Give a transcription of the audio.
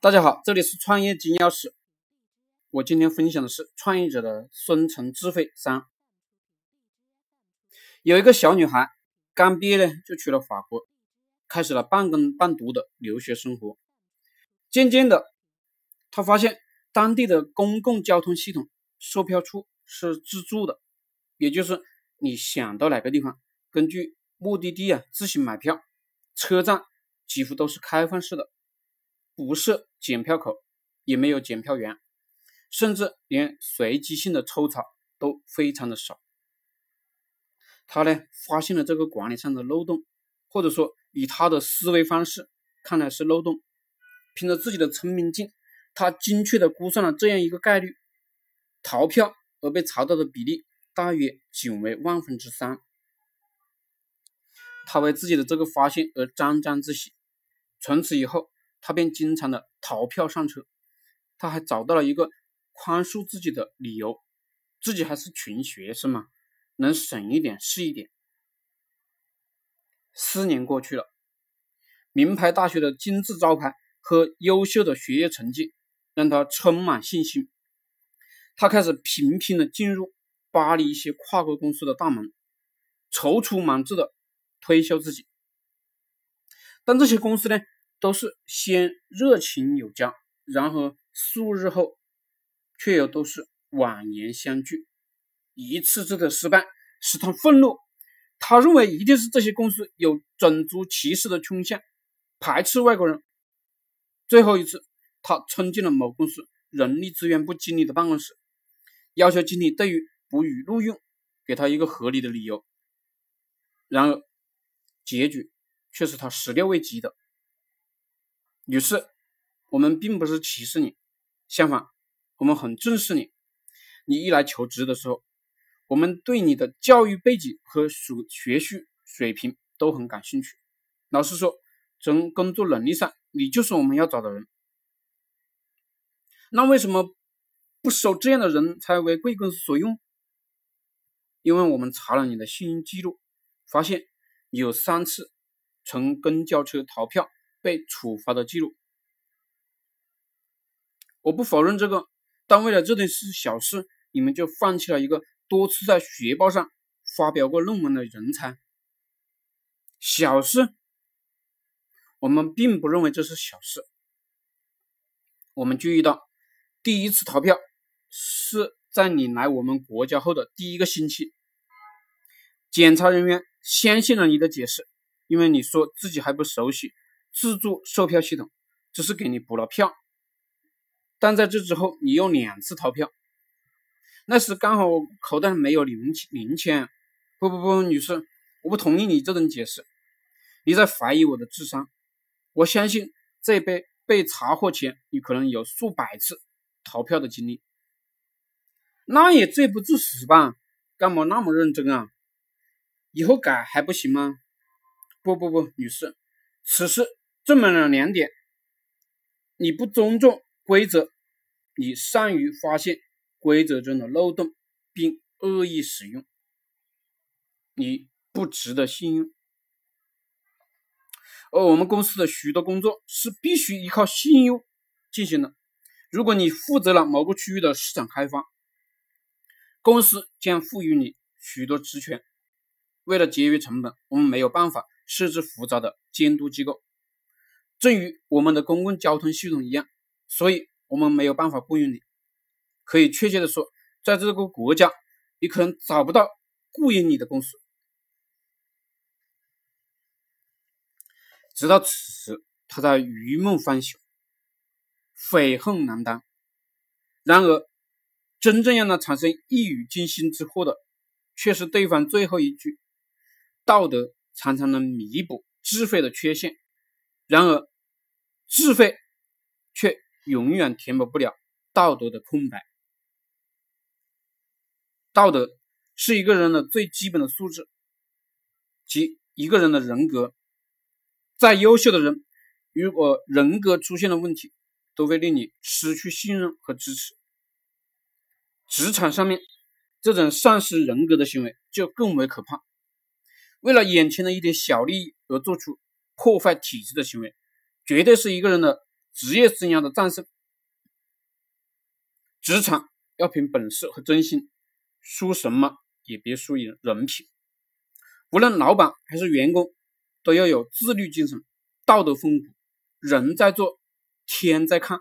大家好，这里是创业金钥匙。我今天分享的是创业者的生存智慧三。有一个小女孩刚毕业呢，就去了法国，开始了半工半读的留学生活。渐渐的，她发现当地的公共交通系统售票处是自助的，也就是你想到哪个地方，根据目的地啊自行买票。车站几乎都是开放式的。不设检票口，也没有检票员，甚至连随机性的抽查都非常的少。他呢发现了这个管理上的漏洞，或者说以他的思维方式看来是漏洞。凭着自己的聪明劲，他精确的估算了这样一个概率：逃票而被查到的比例大约仅为万分之三。他为自己的这个发现而沾沾自喜。从此以后。他便经常的逃票上车，他还找到了一个宽恕自己的理由，自己还是穷学生嘛，能省一点是一点。四年过去了，名牌大学的金字招牌和优秀的学业成绩让他充满信心，他开始频频的进入巴黎一些跨国公司的大门，踌躇满志的推销自己，但这些公司呢？都是先热情有加，然后数日后却又都是婉言相拒。一次次的失败使他愤怒，他认为一定是这些公司有种族歧视的倾向，排斥外国人。最后一次，他冲进了某公司人力资源部经理的办公室，要求经理对于不予录用给他一个合理的理由。然而，结局却是他始料未及的。女士，我们并不是歧视你，相反，我们很重视你。你一来求职的时候，我们对你的教育背景和学学术水平都很感兴趣。老实说，从工作能力上，你就是我们要找的人。那为什么不收这样的人才为贵公司所用？因为我们查了你的信用记录，发现有三次乘公交车逃票。被处罚的记录，我不否认这个，但为了这件事小事，你们就放弃了一个多次在学报上发表过论文的人才。小事，我们并不认为这是小事。我们注意到，第一次逃票是在你来我们国家后的第一个星期，检查人员相信了你的解释，因为你说自己还不熟悉。自助售票系统只是给你补了票，但在这之后你又两次逃票，那时刚好我口袋没有零零钱。不不不，女士，我不同意你这种解释，你在怀疑我的智商。我相信这被被查获前，你可能有数百次逃票的经历，那也罪不至死吧？干嘛那么认真啊？以后改还不行吗？不不不，女士，此事。证明了两点：你不尊重规则，你善于发现规则中的漏洞并恶意使用，你不值得信用。而我们公司的许多工作是必须依靠信用进行的。如果你负责了某个区域的市场开发，公司将赋予你许多职权。为了节约成本，我们没有办法设置复杂的监督机构。正如我们的公共交通系统一样，所以我们没有办法雇佣你。可以确切的说，在这个国家，你可能找不到雇佣你的公司。直到此时，他才余梦方休，悔恨难当。然而，真正让他产生一语惊心之祸的，却是对方最后一句：“道德常常能弥补智慧的缺陷。”然而，智慧却永远填补不了道德的空白。道德是一个人的最基本的素质，即一个人的人格。再优秀的人，如果人格出现了问题，都会令你失去信任和支持。职场上面，这种丧失人格的行为就更为可怕。为了眼前的一点小利益而做出。破坏体制的行为，绝对是一个人的职业生涯的战胜。职场要凭本事和真心，输什么也别输于人品。无论老板还是员工，都要有自律精神、道德风骨。人在做，天在看。